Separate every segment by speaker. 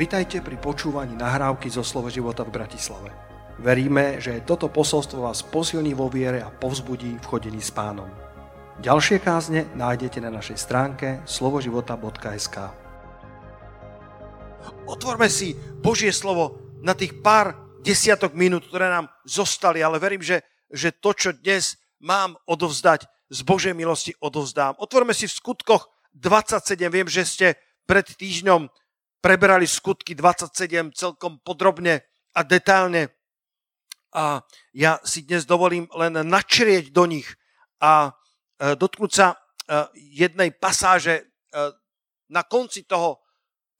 Speaker 1: Vitajte pri počúvaní nahrávky zo Slovo života v Bratislave. Veríme, že toto posolstvo vás posilní vo viere a povzbudí v chodení s pánom. Ďalšie kázne nájdete na našej stránke slovoživota.sk Otvorme si Božie slovo na tých pár desiatok minút, ktoré nám zostali, ale verím, že, že to, čo dnes mám odovzdať z Božej milosti, odovzdám. Otvorme si v skutkoch 27. Viem, že ste pred týždňom preberali skutky 27 celkom podrobne a detailne. A ja si dnes dovolím len načrieť do nich a e, dotknúť sa e, jednej pasáže e, na konci toho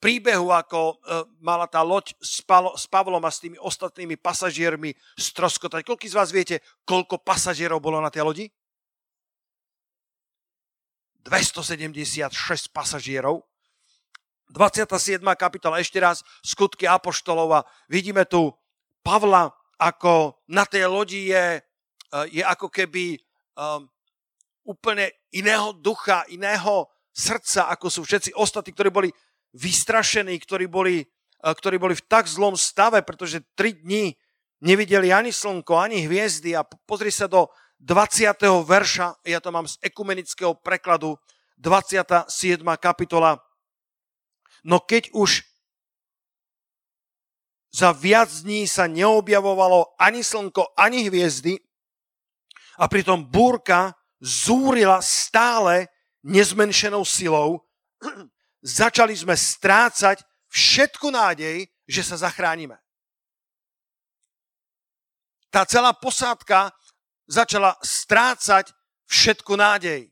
Speaker 1: príbehu, ako mala tá loď s, Pavlom a s tými ostatnými pasažiermi stroskotať. Koľko z vás viete, koľko pasažierov bolo na tej lodi? 276 pasažierov 27. kapitola, ešte raz, skutky Apoštolova. Vidíme tu Pavla, ako na tej lodi je, eh, je ako keby um, úplne iného ducha, iného srdca, ako sú všetci ostatní, ktorí boli vystrašení, ktorí boli, uh, ktorí boli v tak zlom stave, pretože tri dní nevideli ani slnko, ani hviezdy a pozri sa do 20. verša, ja to mám z ekumenického prekladu, 27. kapitola, No keď už za viac dní sa neobjavovalo ani slnko, ani hviezdy a pritom búrka zúrila stále nezmenšenou silou, začali sme strácať všetku nádej, že sa zachránime. Tá celá posádka začala strácať všetku nádej.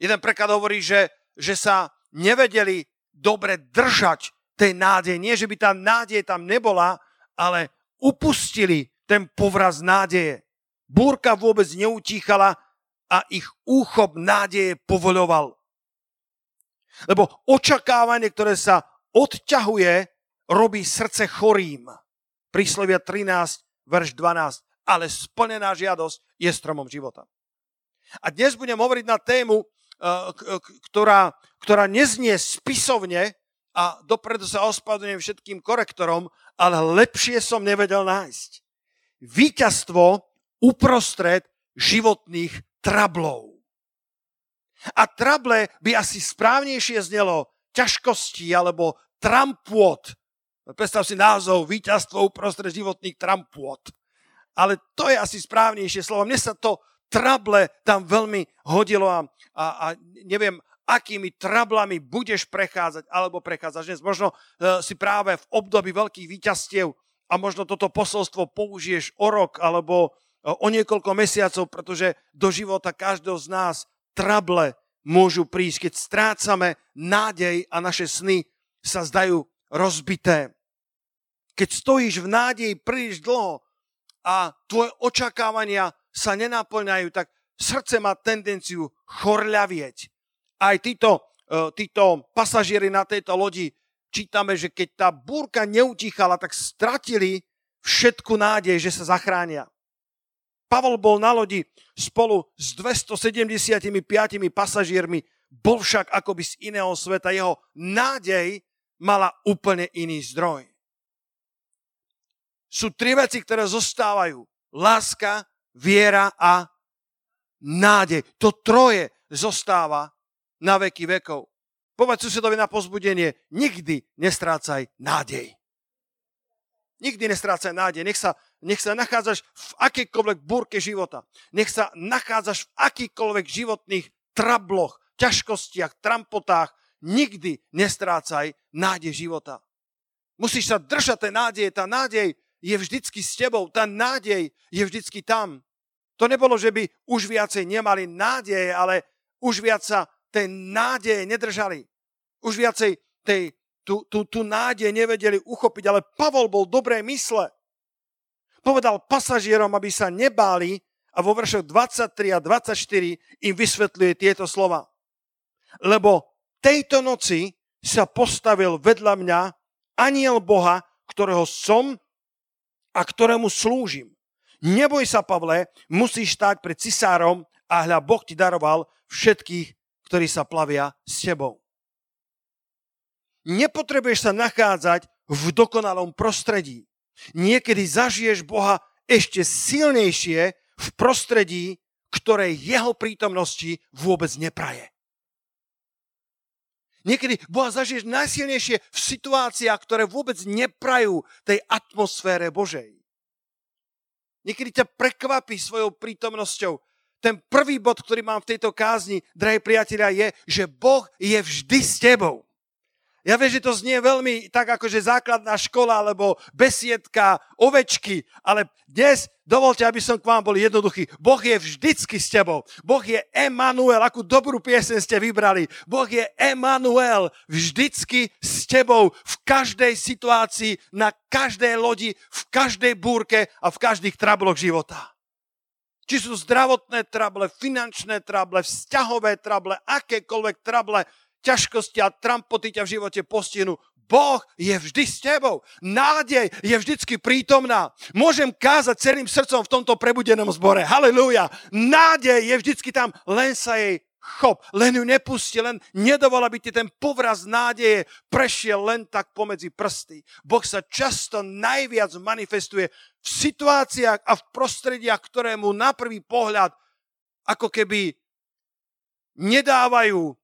Speaker 1: Jeden preklad hovorí, že, že sa nevedeli dobre držať tej nádej. Nie, že by tá nádej tam nebola, ale upustili ten povraz nádeje. Búrka vôbec neutíchala a ich úchop nádeje povoľoval. Lebo očakávanie, ktoré sa odťahuje, robí srdce chorým. Príslovia 13, verš 12. Ale splnená žiadosť je stromom života. A dnes budem hovoriť na tému, ktorá, ktorá neznie spisovne a dopredu sa ospravedlňujem všetkým korektorom, ale lepšie som nevedel nájsť. Výťazstvo uprostred životných trablov. A trable by asi správnejšie znelo ťažkosti alebo trampôt. Predstav si názov Výťazstvo uprostred životných trampôt. Ale to je asi správnejšie slovo. Mne sa to trable tam veľmi hodilo a, a, a neviem, akými trablami budeš prechádzať alebo prechádzaš dnes. Možno uh, si práve v období veľkých výťastiev a možno toto posolstvo použiješ o rok alebo uh, o niekoľko mesiacov, pretože do života každého z nás trable môžu prísť, keď strácame nádej a naše sny sa zdajú rozbité. Keď stojíš v nádeji príliš dlho a tvoje očakávania sa nenaplňajú, tak srdce má tendenciu chorľavieť. Aj títo, e, títo pasažieri na tejto lodi čítame, že keď tá búrka neutichala, tak stratili všetku nádej, že sa zachránia. Pavol bol na lodi spolu s 275 pasažiermi, bol však akoby z iného sveta. Jeho nádej mala úplne iný zdroj. Sú tri veci, ktoré zostávajú. Láska, viera a nádej. To troje zostáva na veky vekov. Povedz susedovi na pozbudenie, nikdy nestrácaj nádej. Nikdy nestrácaj nádej. Nech sa, nech sa nachádzaš v akýkoľvek búrke života. Nech sa nachádzaš v akýkoľvek životných trabloch, ťažkostiach, trampotách. Nikdy nestrácaj nádej života. Musíš sa držať tej nádeje. Tá nádej je vždycky s tebou. Tá nádej je vždycky tam. To nebolo, že by už viacej nemali nádeje, ale už viac sa tej nádeje nedržali. Už viacej tej, tú, tú, tú nádej nevedeli uchopiť, ale Pavol bol dobré mysle. Povedal pasažierom, aby sa nebáli a vo veršoch 23 a 24 im vysvetľuje tieto slova. Lebo tejto noci sa postavil vedľa mňa aniel Boha, ktorého som a ktorému slúžim. Neboj sa, Pavle, musíš stáť pred cisárom a hľa Boh ti daroval všetkých, ktorí sa plavia s tebou. Nepotrebuješ sa nachádzať v dokonalom prostredí. Niekedy zažiješ Boha ešte silnejšie v prostredí, ktoré jeho prítomnosti vôbec nepraje. Niekedy Boha zažiješ najsilnejšie v situáciách, ktoré vôbec neprajú tej atmosfére Božej. Niekedy ťa prekvapí svojou prítomnosťou. Ten prvý bod, ktorý mám v tejto kázni, drahí priatelia, je, že Boh je vždy s tebou. Ja viem, že to znie veľmi tak akože základná škola, alebo besiedka, ovečky, ale dnes dovolte, aby som k vám bol jednoduchý. Boh je vždycky s tebou. Boh je Emanuel, akú dobrú piesen ste vybrali. Boh je Emanuel, vždycky s tebou v každej situácii, na každej lodi, v každej búrke a v každých trabloch života. Či sú zdravotné trable, finančné trable, vzťahové trable, akékoľvek trable, ťažkosti a trampoty ťa v živote postihnú, Boh je vždy s tebou. Nádej je vždycky prítomná. Môžem kázať celým srdcom v tomto prebudenom zbore. Halelúja. Nádej je vždycky tam, len sa jej chop, len ju nepusti, len nedovol, aby ti ten povraz nádeje prešiel len tak pomedzi prsty. Boh sa často najviac manifestuje v situáciách a v prostrediach, ktoré mu na prvý pohľad ako keby nedávajú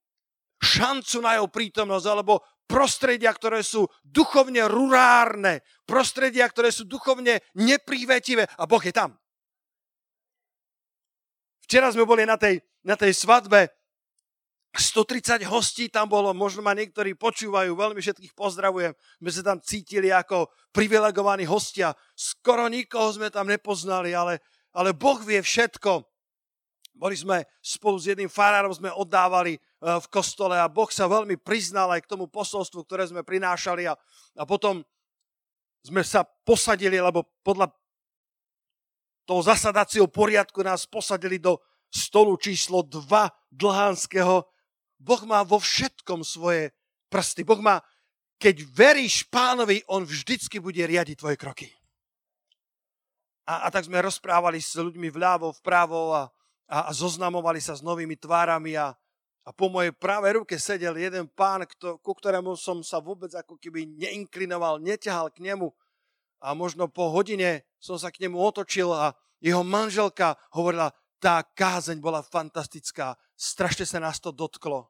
Speaker 1: šancu na jeho prítomnosť, alebo prostredia, ktoré sú duchovne rurárne, prostredia, ktoré sú duchovne neprívetive a Boh je tam. Včera sme boli na tej, na tej svadbe, 130 hostí tam bolo, možno ma niektorí počúvajú, veľmi všetkých pozdravujem. My sa tam cítili ako privilegovaní hostia. Skoro nikoho sme tam nepoznali, ale, ale Boh vie všetko. Boli sme spolu s jedným farárom, sme oddávali v kostole a Boh sa veľmi priznal aj k tomu posolstvu, ktoré sme prinášali a, a potom sme sa posadili, lebo podľa toho zasadacieho poriadku nás posadili do stolu číslo 2 dlhánskeho. Boh má vo všetkom svoje prsty. Boh má, keď veríš pánovi, on vždycky bude riadiť tvoje kroky. A, a tak sme rozprávali s ľuďmi vľavo, vpravo a, a, a zoznamovali sa s novými tvárami a, a po mojej pravej ruke sedel jeden pán, kto, ku ktorému som sa vôbec ako keby neinklinoval, neťahal k nemu. A možno po hodine som sa k nemu otočil a jeho manželka hovorila, tá kázeň bola fantastická, strašne sa nás to dotklo.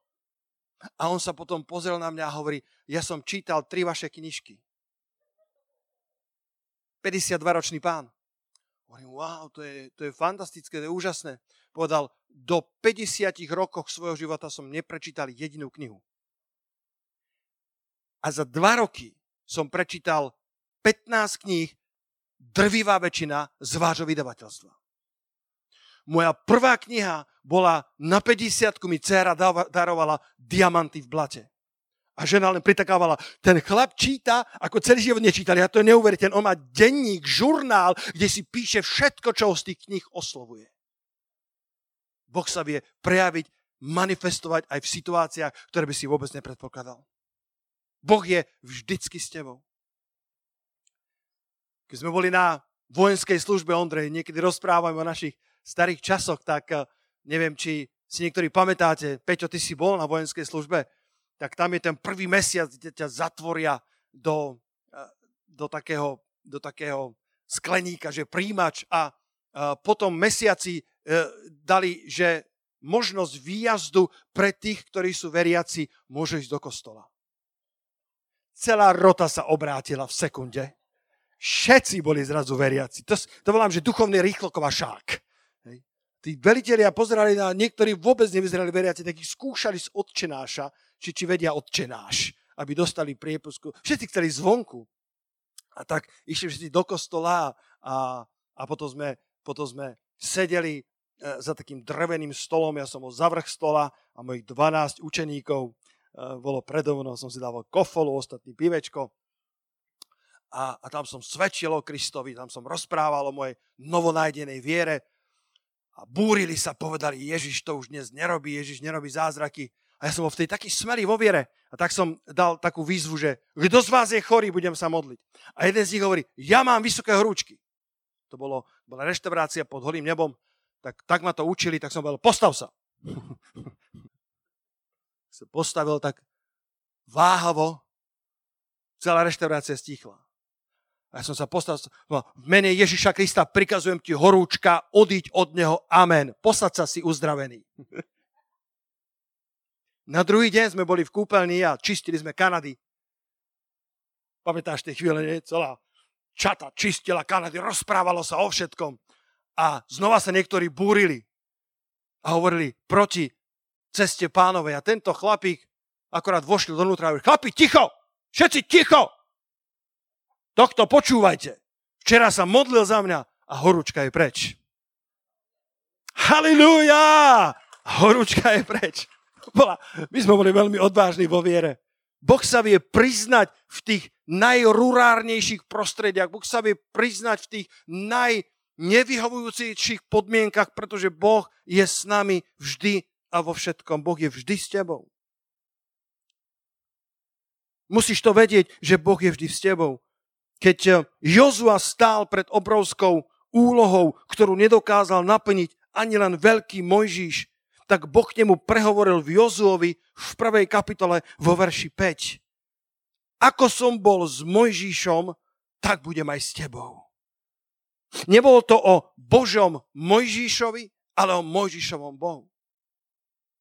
Speaker 1: A on sa potom pozrel na mňa a hovorí, ja som čítal tri vaše knižky. 52-ročný pán. Hovorím, wow, to je, to je fantastické, to je úžasné. Povedal, do 50 rokoch svojho života som neprečítal jedinú knihu. A za dva roky som prečítal 15 kníh, drvivá väčšina z vášho vydavateľstva. Moja prvá kniha bola na 50 mi dcera darovala Diamanty v blate. A žena len pritakávala, ten chlap číta, ako celý život nečítal. Ja to neuveriteľné. On má denník, žurnál, kde si píše všetko, čo z tých kníh oslovuje. Boh sa vie prejaviť, manifestovať aj v situáciách, ktoré by si vôbec nepredpokladal. Boh je vždycky s tebou. Keď sme boli na vojenskej službe, Ondrej, niekedy rozprávame o našich starých časoch, tak eh, neviem, či si niektorí pamätáte, Peťo, ty si bol na vojenskej službe, tak tam je ten prvý mesiac, kde ťa zatvoria do, eh, do, takého, do takého skleníka, že príjimač a eh, potom mesiaci dali, že možnosť výjazdu pre tých, ktorí sú veriaci, môže ísť do kostola. Celá rota sa obrátila v sekunde. Všetci boli zrazu veriaci. To, to volám, že duchovný rýchloková šák. Hej. Tí veliteľia pozerali na, niektorí vôbec nevyzerali veriaci, tak ich skúšali z odčenáša, či, či vedia odčenáš, aby dostali priepusku. Všetci chceli zvonku. A tak išli všetci do kostola a, a potom, sme, potom sme sedeli E, za takým dreveným stolom, ja som bol za stola a mojich 12 učeníkov e, bolo predo mnou, som si dával kofolu, ostatný pivečko a, a tam som svedčil o Kristovi, tam som rozprával o mojej novonajdenej viere a búrili sa, povedali, Ježiš to už dnes nerobí, Ježiš nerobí zázraky. A ja som bol v tej taký smelý vo viere. A tak som dal takú výzvu, že kto z vás je chorý, budem sa modliť. A jeden z nich hovorí, ja mám vysoké horúčky. To bolo, bola reštaurácia pod holým nebom tak, tak ma to učili, tak som povedal, postav sa. sa postavil tak váhavo, celá reštaurácia stichla. A ja som sa postavil, no, v mene Ježiša Krista prikazujem ti horúčka, odiť od neho, amen. Posad sa si uzdravený. Na druhý deň sme boli v kúpeľni a čistili sme Kanady. Pamätáš tie chvíle, nie? Celá čata čistila Kanady, rozprávalo sa o všetkom. A znova sa niektorí búrili a hovorili proti ceste pánovej. A tento chlapík akorát vošiel donútra a hovoril, chlapi, ticho! Všetci ticho! Tohto počúvajte. Včera sa modlil za mňa a horúčka je preč. Halilúja! Horúčka je preč. Bola, my sme boli veľmi odvážni vo viere. Boh sa vie priznať v tých najrurárnejších prostrediach. Boh sa vie priznať v tých najnevyhovujúcejších podmienkach, pretože Boh je s nami vždy a vo všetkom. Boh je vždy s tebou. Musíš to vedieť, že Boh je vždy s tebou keď eh, Jozua stál pred obrovskou úlohou, ktorú nedokázal naplniť ani len veľký Mojžíš, tak Boh k nemu prehovoril v Jozuovi v prvej kapitole vo verši 5. Ako som bol s Mojžíšom, tak budem aj s tebou. Nebolo to o Božom Mojžíšovi, ale o Mojžišovom Bohu.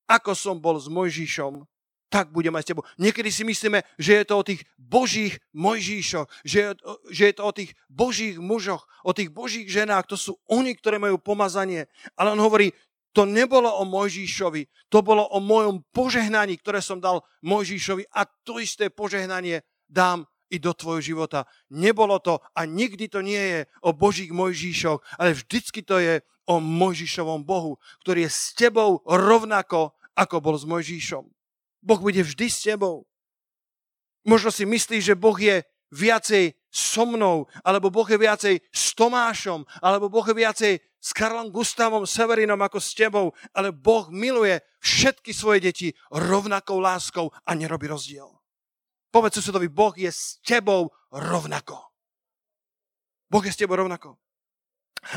Speaker 1: Ako som bol s Mojžišom, tak budem aj s tebou. Niekedy si myslíme, že je to o tých božích Mojžíšoch, že že je to o tých božích mužoch, o tých božích ženách. To sú oni, ktoré majú pomazanie. Ale on hovorí, to nebolo o Mojžíšovi, to bolo o mojom požehnaní, ktoré som dal Mojžíšovi a to isté požehnanie dám i do tvojho života. Nebolo to a nikdy to nie je o Božích Mojžíšoch, ale vždycky to je o Mojžišovom Bohu, ktorý je s tebou rovnako, ako bol s Mojžíšom. Boh bude vždy s tebou. Možno si myslíš, že Boh je viacej so mnou, alebo Boh je viacej s Tomášom, alebo Boh je viacej s Karlom Gustavom Severinom ako s tebou, ale Boh miluje všetky svoje deti rovnakou láskou a nerobí rozdiel. Povedz susedovi, Boh je s tebou rovnako. Boh je s tebou rovnako.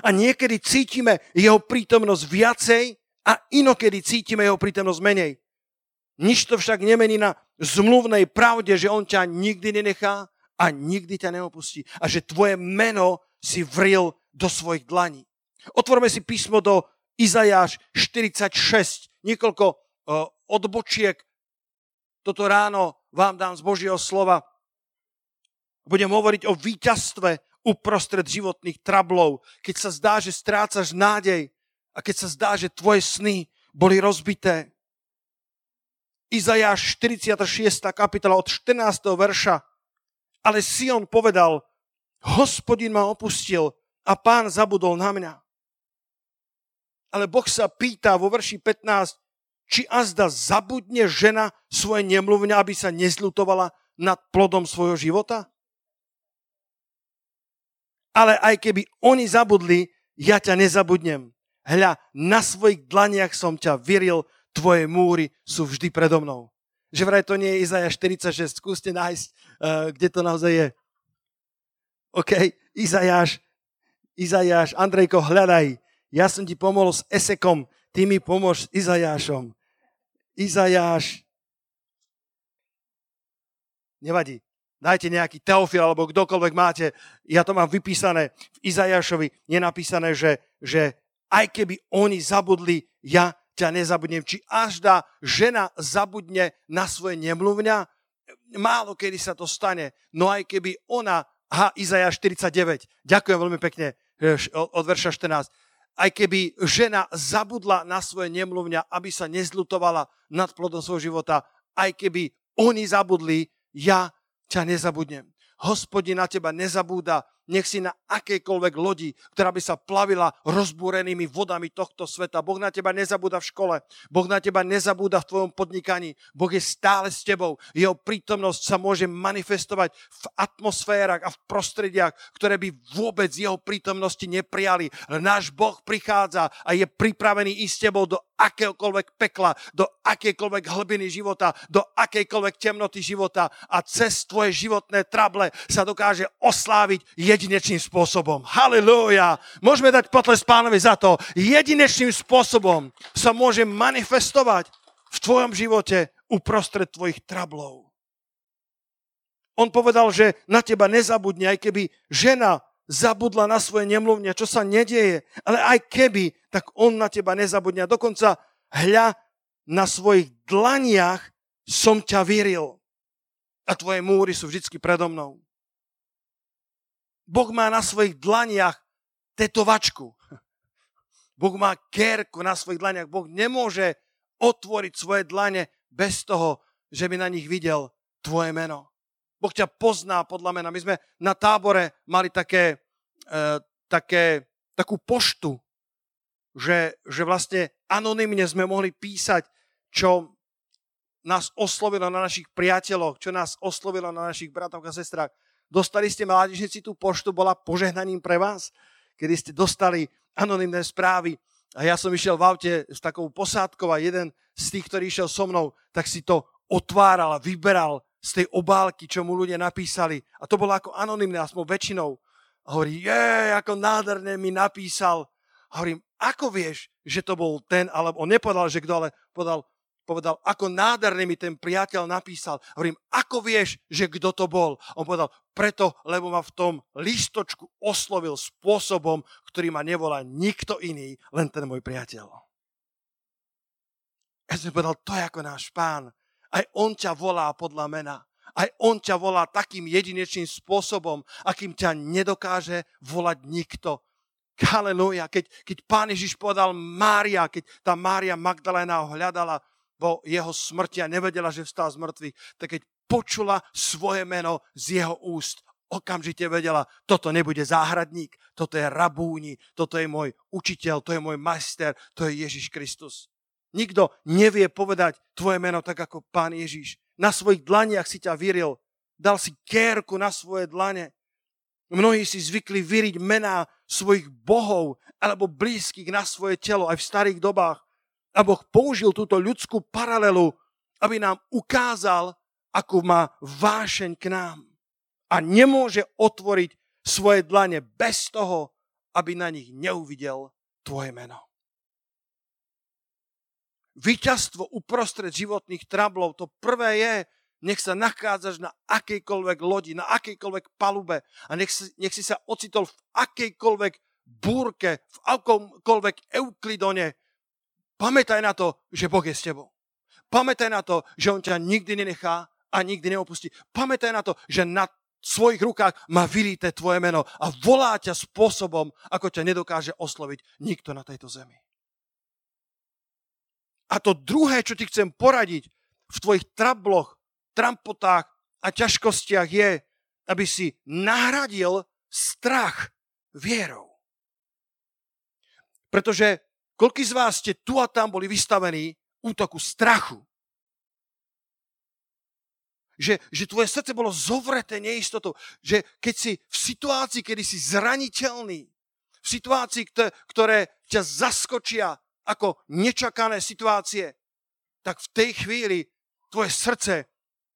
Speaker 1: A niekedy cítime jeho prítomnosť viacej a inokedy cítime jeho prítomnosť menej. Nič to však nemení na zmluvnej pravde, že on ťa nikdy nenechá a nikdy ťa neopustí. A že tvoje meno si vril do svojich dlaní. Otvorme si písmo do Izajáš 46. Niekoľko uh, odbočiek toto ráno vám dám z Božieho slova. Budem hovoriť o víťazstve uprostred životných trablov, keď sa zdá, že strácaš nádej a keď sa zdá, že tvoje sny boli rozbité. Izajáš 46. kapitola od 14. verša. Ale Sion povedal, hospodin ma opustil a pán zabudol na mňa. Ale Boh sa pýta vo verši 15, či azda zabudne žena svoje nemluvňa, aby sa nezlutovala nad plodom svojho života? Ale aj keby oni zabudli, ja ťa nezabudnem. Hľa, na svojich dlaniach som ťa vyril tvoje múry sú vždy predo mnou. Že vraj to nie je Izaja 46, skúste nájsť, uh, kde to naozaj je. OK, Izajáš, Izajáš, Andrejko, hľadaj. Ja som ti pomohol s Esekom, ty mi pomôž s Izajášom. Izajáš, nevadí, dajte nejaký teofil alebo kdokoľvek máte. Ja to mám vypísané v Izajášovi, nenapísané, že, že aj keby oni zabudli, ja ťa nezabudnem. Či až dá žena zabudne na svoje nemluvňa, málo kedy sa to stane. No aj keby ona, ha, Izaja 49, ďakujem veľmi pekne e, od verša 14, aj keby žena zabudla na svoje nemluvňa, aby sa nezlutovala nad plodom svojho života, aj keby oni zabudli, ja ťa nezabudnem. Hospodin na teba nezabúda, nech si na akejkoľvek lodi, ktorá by sa plavila rozbúrenými vodami tohto sveta. Boh na teba nezabúda v škole, Boh na teba nezabúda v tvojom podnikaní, Boh je stále s tebou. Jeho prítomnosť sa môže manifestovať v atmosférach a v prostrediach, ktoré by vôbec jeho prítomnosti neprijali. Náš Boh prichádza a je pripravený ísť s tebou do akéhokoľvek pekla, do akékoľvek hlbiny života, do akejkoľvek temnoty života a cez tvoje životné trable sa dokáže osláviť jedinečným spôsobom. Halelúja! Môžeme dať potles pánovi za to. Jedinečným spôsobom sa môže manifestovať v tvojom živote uprostred tvojich trablov. On povedal, že na teba nezabudne, aj keby žena zabudla na svoje nemluvne, čo sa nedieje, ale aj keby, tak on na teba nezabudne. Dokonca hľa na svojich dlaniach som ťa vyril. A tvoje múry sú vždy predo mnou. Boh má na svojich dlaniach tetovačku. Boh má kérku na svojich dlaniach. Boh nemôže otvoriť svoje dlane bez toho, že by na nich videl tvoje meno. Boh ťa pozná podľa mena. My sme na tábore mali také, e, také, takú poštu, že, že vlastne anonymne sme mohli písať, čo nás oslovilo na našich priateľoch, čo nás oslovilo na našich bratoch a sestrách. Dostali ste mládežníci tú poštu, bola požehnaním pre vás, kedy ste dostali anonymné správy. A ja som išiel v aute s takou posádkou a jeden z tých, ktorý išiel so mnou, tak si to otváral a vyberal z tej obálky, čo mu ľudia napísali. A to bolo ako anonimné, aspoň väčšinou. A hovorí, je, ako nádherne mi napísal. A hovorím, ako vieš, že to bol ten, alebo on nepovedal, že kto, ale povedal, povedal, ako nádherne mi ten priateľ napísal. Hovorím, ako vieš, že kto to bol? On povedal, preto, lebo ma v tom listočku oslovil spôsobom, ktorý ma nevolá nikto iný, len ten môj priateľ. Ja som povedal, to je ako náš pán. Aj on ťa volá podľa mena. Aj on ťa volá takým jedinečným spôsobom, akým ťa nedokáže volať nikto. Halelúja. Keď, keď pán Ježiš povedal Mária, keď tá Mária Magdalena ho hľadala vo jeho smrti a nevedela, že vstal z mŕtvych, tak keď počula svoje meno z jeho úst, okamžite vedela, toto nebude záhradník, toto je rabúni, toto je môj učiteľ, to je môj majster, to je Ježiš Kristus. Nikto nevie povedať tvoje meno tak ako pán Ježíš. Na svojich dlaniach si ťa vyril. Dal si kérku na svoje dlane. Mnohí si zvykli vyriť mená svojich bohov alebo blízkych na svoje telo aj v starých dobách. A Boh použil túto ľudskú paralelu, aby nám ukázal, akú má vášeň k nám. A nemôže otvoriť svoje dlane bez toho, aby na nich neuvidel tvoje meno víťazstvo uprostred životných trablov, to prvé je, nech sa nachádzaš na akejkoľvek lodi, na akejkoľvek palube a nech si, nech si sa ocitol v akejkoľvek búrke, v akomkoľvek euklidone. Pamätaj na to, že Boh je s tebou. Pamätaj na to, že On ťa nikdy nenechá a nikdy neopustí. Pamätaj na to, že na svojich rukách má vyrité tvoje meno a volá ťa spôsobom, ako ťa nedokáže osloviť nikto na tejto zemi. A to druhé, čo ti chcem poradiť v tvojich trabloch, trampotách a ťažkostiach je, aby si nahradil strach vierou. Pretože koľko z vás ste tu a tam boli vystavení útoku strachu. Že, že tvoje srdce bolo zovreté neistotou. Že keď si v situácii, kedy si zraniteľný, v situácii, ktoré, ťa zaskočia, ako nečakané situácie, tak v tej chvíli tvoje srdce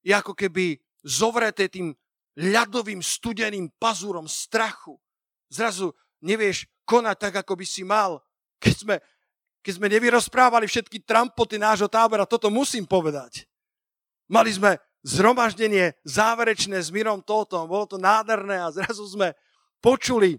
Speaker 1: je ako keby zovreté tým ľadovým studeným pazúrom strachu. Zrazu nevieš konať tak, ako by si mal. Keď sme, keď sme nevyrozprávali všetky trampoty nášho tábora, toto musím povedať. Mali sme zhromaždenie záverečné s Mirom Tótom, bolo to nádherné a zrazu sme počuli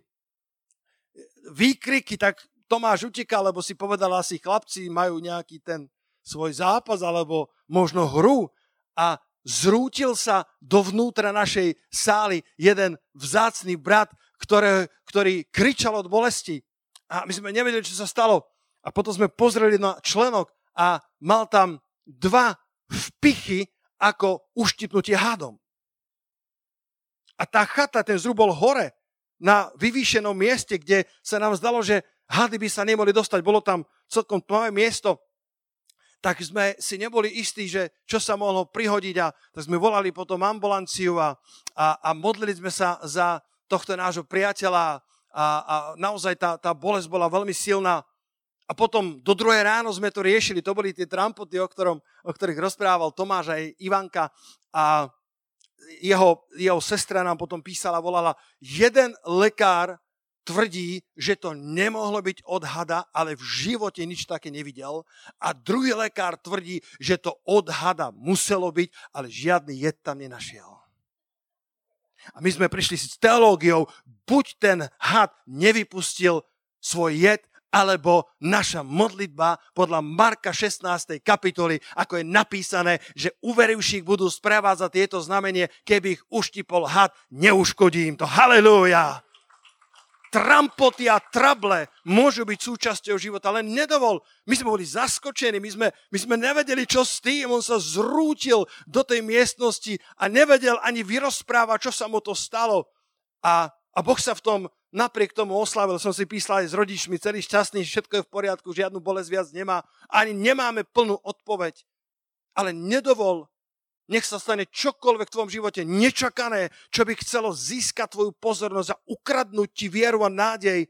Speaker 1: výkriky, tak Tomáš utekal, lebo si povedal asi chlapci majú nejaký ten svoj zápas alebo možno hru a zrútil sa dovnútra našej sály jeden vzácný brat, ktoré, ktorý kričal od bolesti. A my sme nevedeli, čo sa stalo. A potom sme pozreli na členok a mal tam dva vpichy ako uštipnutie hádom. A tá chata, ten zrub bol hore na vyvýšenom mieste, kde sa nám zdalo, že hady by sa nemohli dostať, bolo tam celkom tmavé miesto, tak sme si neboli istí, že čo sa mohlo prihodiť a tak sme volali potom ambulanciu a, a, a modlili sme sa za tohto nášho priateľa a, a naozaj tá, tá bolesť bola veľmi silná. A potom do druhé ráno sme to riešili, to boli tie trampoty, o, ktorom, o ktorých rozprával Tomáš aj Ivanka a jeho, jeho sestra nám potom písala, volala, jeden lekár tvrdí, že to nemohlo byť od hada, ale v živote nič také nevidel. A druhý lekár tvrdí, že to od hada muselo byť, ale žiadny jed tam nenašiel. A my sme prišli s teológiou, buď ten had nevypustil svoj jed, alebo naša modlitba podľa Marka 16. kapitoly, ako je napísané, že uverivších budú sprevázať tieto znamenie, keby ich uštipol had, neuškodí im to. Halelúja! trampoty a trable môžu byť súčasťou života, len nedovol. My sme boli zaskočení, my sme, my sme nevedeli, čo s tým. On sa zrútil do tej miestnosti a nevedel ani vyrozprávať, čo sa mu to stalo. A, a Boh sa v tom napriek tomu oslavil. Som si písal aj s rodičmi, celý šťastný, všetko je v poriadku, žiadnu bolesť viac nemá. Ani nemáme plnú odpoveď. Ale nedovol, nech sa stane čokoľvek v tvojom živote nečakané, čo by chcelo získať tvoju pozornosť a ukradnúť ti vieru a nádej.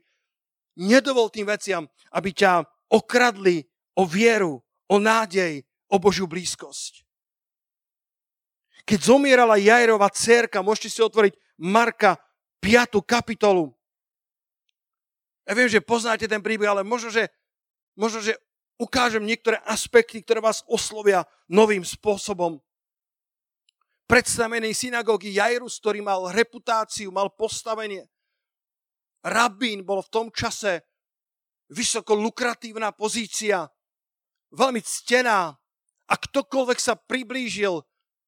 Speaker 1: Nedovol tým veciam, aby ťa okradli o vieru, o nádej, o Božiu blízkosť. Keď zomierala Jajrova cerka, môžete si otvoriť Marka 5. kapitolu. Ja viem, že poznáte ten príbeh, ale možno, že, možno, že ukážem niektoré aspekty, ktoré vás oslovia novým spôsobom predstavenej synagógy Jairus, ktorý mal reputáciu, mal postavenie. Rabín bol v tom čase vysoko lukratívna pozícia, veľmi ctená a ktokoľvek sa priblížil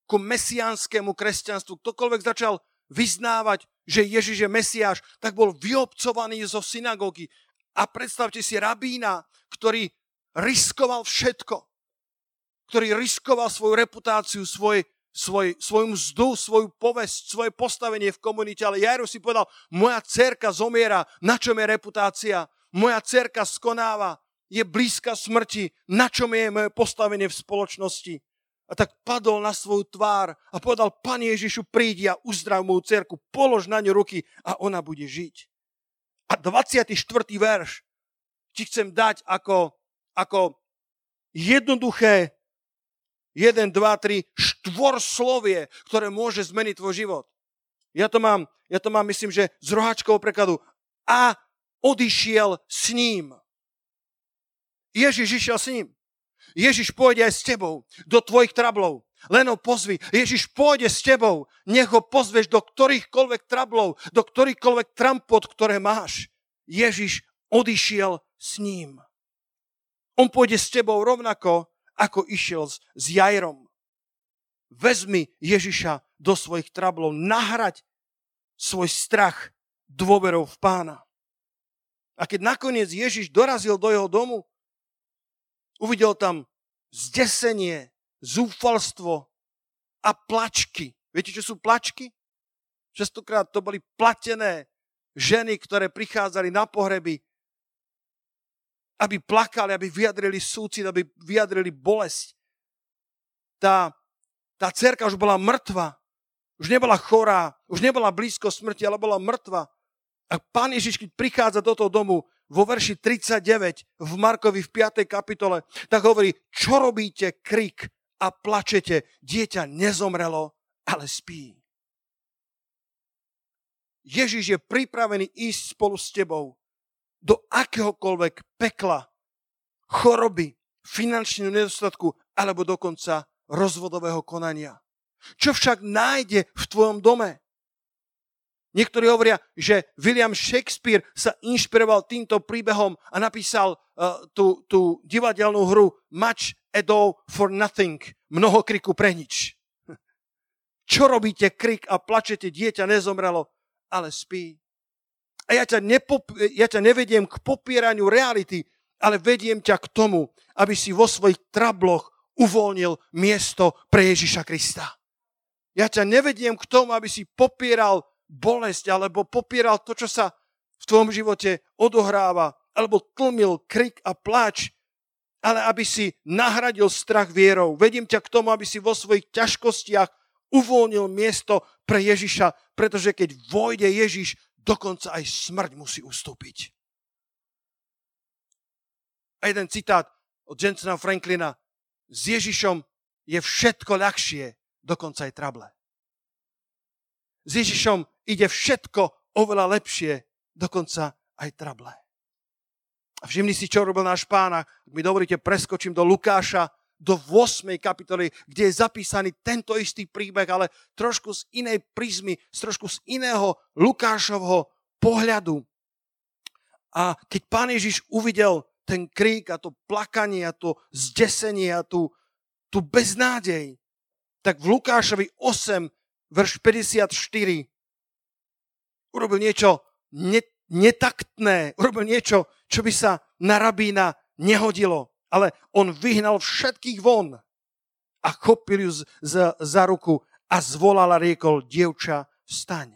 Speaker 1: ku mesiánskému kresťanstvu, ktokoľvek začal vyznávať, že Ježiš je Mesiáš, tak bol vyobcovaný zo synagógy. A predstavte si rabína, ktorý riskoval všetko, ktorý riskoval svoju reputáciu, svoj, svoj, svoju mzdu, svoju povesť, svoje postavenie v komunite. Ale Jairus si povedal, moja cerka zomiera, na čom je reputácia? Moja cerka skonáva, je blízka smrti, na čom je moje postavenie v spoločnosti? A tak padol na svoju tvár a povedal, Pane Ježišu, prídi a uzdrav moju cerku, polož na ňu ruky a ona bude žiť. A 24. verš ti chcem dať ako, ako jednoduché 1, 2, 3, štvor slovie, ktoré môže zmeniť tvoj život. Ja to mám, ja to mám myslím, že z roháčkového prekladu. A odišiel s ním. Ježiš išiel s ním. Ježiš pôjde aj s tebou do tvojich trablov. Len ho pozvi. Ježiš pôjde s tebou. Nech ho pozveš do ktorýchkoľvek trablov, do ktorýchkoľvek trampot, ktoré máš. Ježiš odišiel s ním. On pôjde s tebou rovnako, ako išiel s, s Jajrom. Vezmi Ježiša do svojich trablov, nahrať svoj strach dôverou v pána. A keď nakoniec Ježiš dorazil do jeho domu, uvidel tam zdesenie, zúfalstvo a plačky. Viete, čo sú plačky? Častokrát to boli platené ženy, ktoré prichádzali na pohreby aby plakali, aby vyjadrili súcit, aby vyjadrili bolesť. Tá, tá cerka už bola mŕtva, už nebola chorá, už nebola blízko smrti, ale bola mŕtva. A pán Ježiš, keď prichádza do toho domu vo verši 39 v Markovi v 5. kapitole, tak hovorí, čo robíte, krik a plačete, dieťa nezomrelo, ale spí. Ježiš je pripravený ísť spolu s tebou do akéhokoľvek pekla, choroby, finančného nedostatku alebo dokonca rozvodového konania. Čo však nájde v tvojom dome? Niektorí hovoria, že William Shakespeare sa inšpiroval týmto príbehom a napísal uh, tú, tú divadelnú hru Much ado for nothing, mnoho kriku pre nič. Čo robíte krik a plačete, dieťa nezomrelo, ale spí. A ja ťa, nepop- ja ťa nevediem k popieraniu reality, ale vediem ťa k tomu, aby si vo svojich trabloch uvoľnil miesto pre Ježiša Krista. Ja ťa nevediem k tomu, aby si popieral bolesť alebo popieral to, čo sa v tvojom živote odohráva, alebo tlmil krik a pláč, ale aby si nahradil strach vierou. Vedím ťa k tomu, aby si vo svojich ťažkostiach uvoľnil miesto pre Ježiša, pretože keď vojde Ježiš dokonca aj smrť musí ustúpiť. A jeden citát od Jensena Franklina. S Ježišom je všetko ľahšie, dokonca aj trable. S Ježišom ide všetko oveľa lepšie, dokonca aj trable. A všimni si, čo robil náš pán. Ak mi dovolíte, preskočím do Lukáša do 8. kapitoly, kde je zapísaný tento istý príbeh, ale trošku z inej prízmy, z trošku z iného Lukášovho pohľadu. A keď pán Ježiš uvidel ten krík a to plakanie a to zdesenie a tú, tú beznádej, tak v Lukášovi 8, verš 54, urobil niečo netaktné, urobil niečo, čo by sa na rabína nehodilo ale on vyhnal všetkých von a chopil ju z, z, za ruku a zvolal a riekol, dievča, vstaň.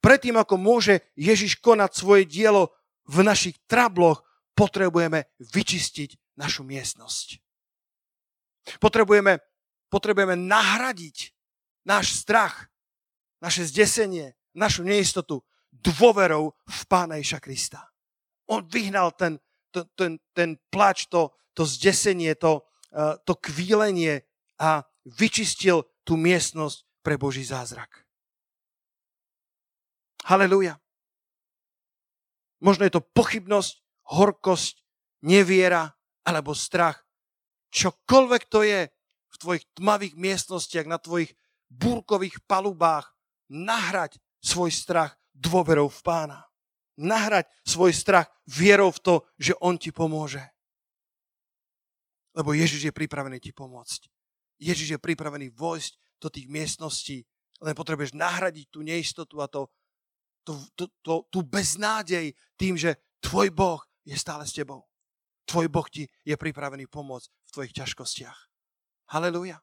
Speaker 1: Predtým, ako môže Ježiš konať svoje dielo v našich trabloch, potrebujeme vyčistiť našu miestnosť. Potrebujeme, potrebujeme nahradiť náš strach, naše zdesenie, našu neistotu dôverou v Pána Iša Krista. On vyhnal ten, to, ten, ten plač, to, to zdesenie, to, uh, to kvílenie a vyčistil tú miestnosť pre Boží zázrak. Halelúja. Možno je to pochybnosť, horkosť, neviera alebo strach. Čokoľvek to je v tvojich tmavých miestnostiach, na tvojich búrkových palubách, nahrať svoj strach dôverou v pána nahrať svoj strach vierou v to, že On ti pomôže. Lebo Ježiš je pripravený ti pomôcť. Ježiš je pripravený vojsť do tých miestností, len potrebuješ nahradiť tú neistotu a to, tú, tú, tú, tú beznádej tým, že tvoj Boh je stále s tebou. Tvoj Boh ti je pripravený pomôcť v tvojich ťažkostiach. Halelúja.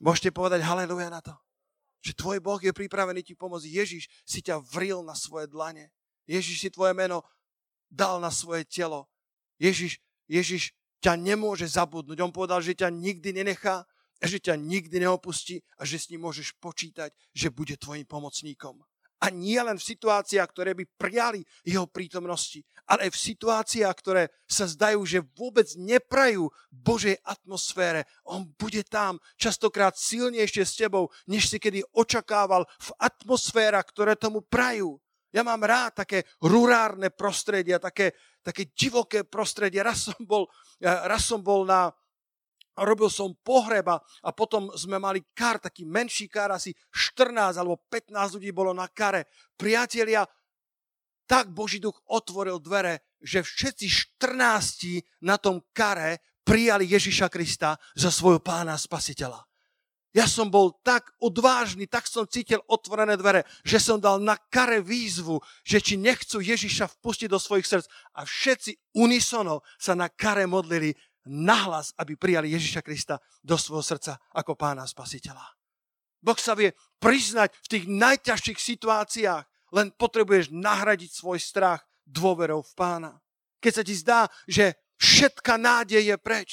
Speaker 1: Môžete povedať halelúja na to? Že tvoj Boh je pripravený ti pomôcť. Ježiš si ťa vril na svoje dlane. Ježiš si tvoje meno dal na svoje telo. Ježiš, Ježiš ťa nemôže zabudnúť. On povedal, že ťa nikdy nenechá, že ťa nikdy neopustí a že s ním môžeš počítať, že bude tvojim pomocníkom. A nie len v situáciách, ktoré by prijali jeho prítomnosti, ale aj v situáciách, ktoré sa zdajú, že vôbec neprajú Božej atmosfére. On bude tam častokrát silnejšie s tebou, než si kedy očakával v atmosférach, ktoré tomu prajú. Ja mám rád také rurárne prostredia, také, také divoké prostredie. Raz som bol, raz som bol na, robil som pohreba a potom sme mali kar, taký menší kar, asi 14 alebo 15 ľudí bolo na kare. Priatelia, tak Boží duch otvoril dvere, že všetci 14 na tom kare prijali Ježiša Krista za svojho pána spasiteľa. Ja som bol tak odvážny, tak som cítil otvorené dvere, že som dal na kare výzvu, že či nechcú Ježiša vpustiť do svojich srdc. A všetci unisono sa na kare modlili nahlas, aby prijali Ježiša Krista do svojho srdca ako pána spasiteľa. Boh sa vie priznať v tých najťažších situáciách, len potrebuješ nahradiť svoj strach dôverou v pána. Keď sa ti zdá, že všetka nádej je preč,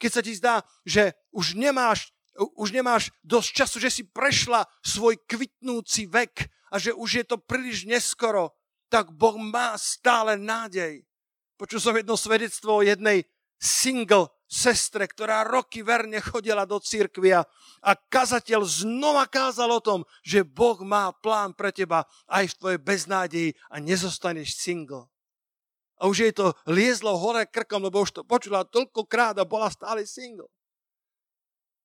Speaker 1: keď sa ti zdá, že už nemáš už nemáš dosť času, že si prešla svoj kvitnúci vek a že už je to príliš neskoro, tak Boh má stále nádej. Počul som jedno svedectvo o jednej single sestre, ktorá roky verne chodila do církvia a kazateľ znova kázal o tom, že Boh má plán pre teba aj v tvojej beznádeji a nezostaneš single. A už jej to liezlo hore krkom, lebo už to počula toľkokrát a bola stále single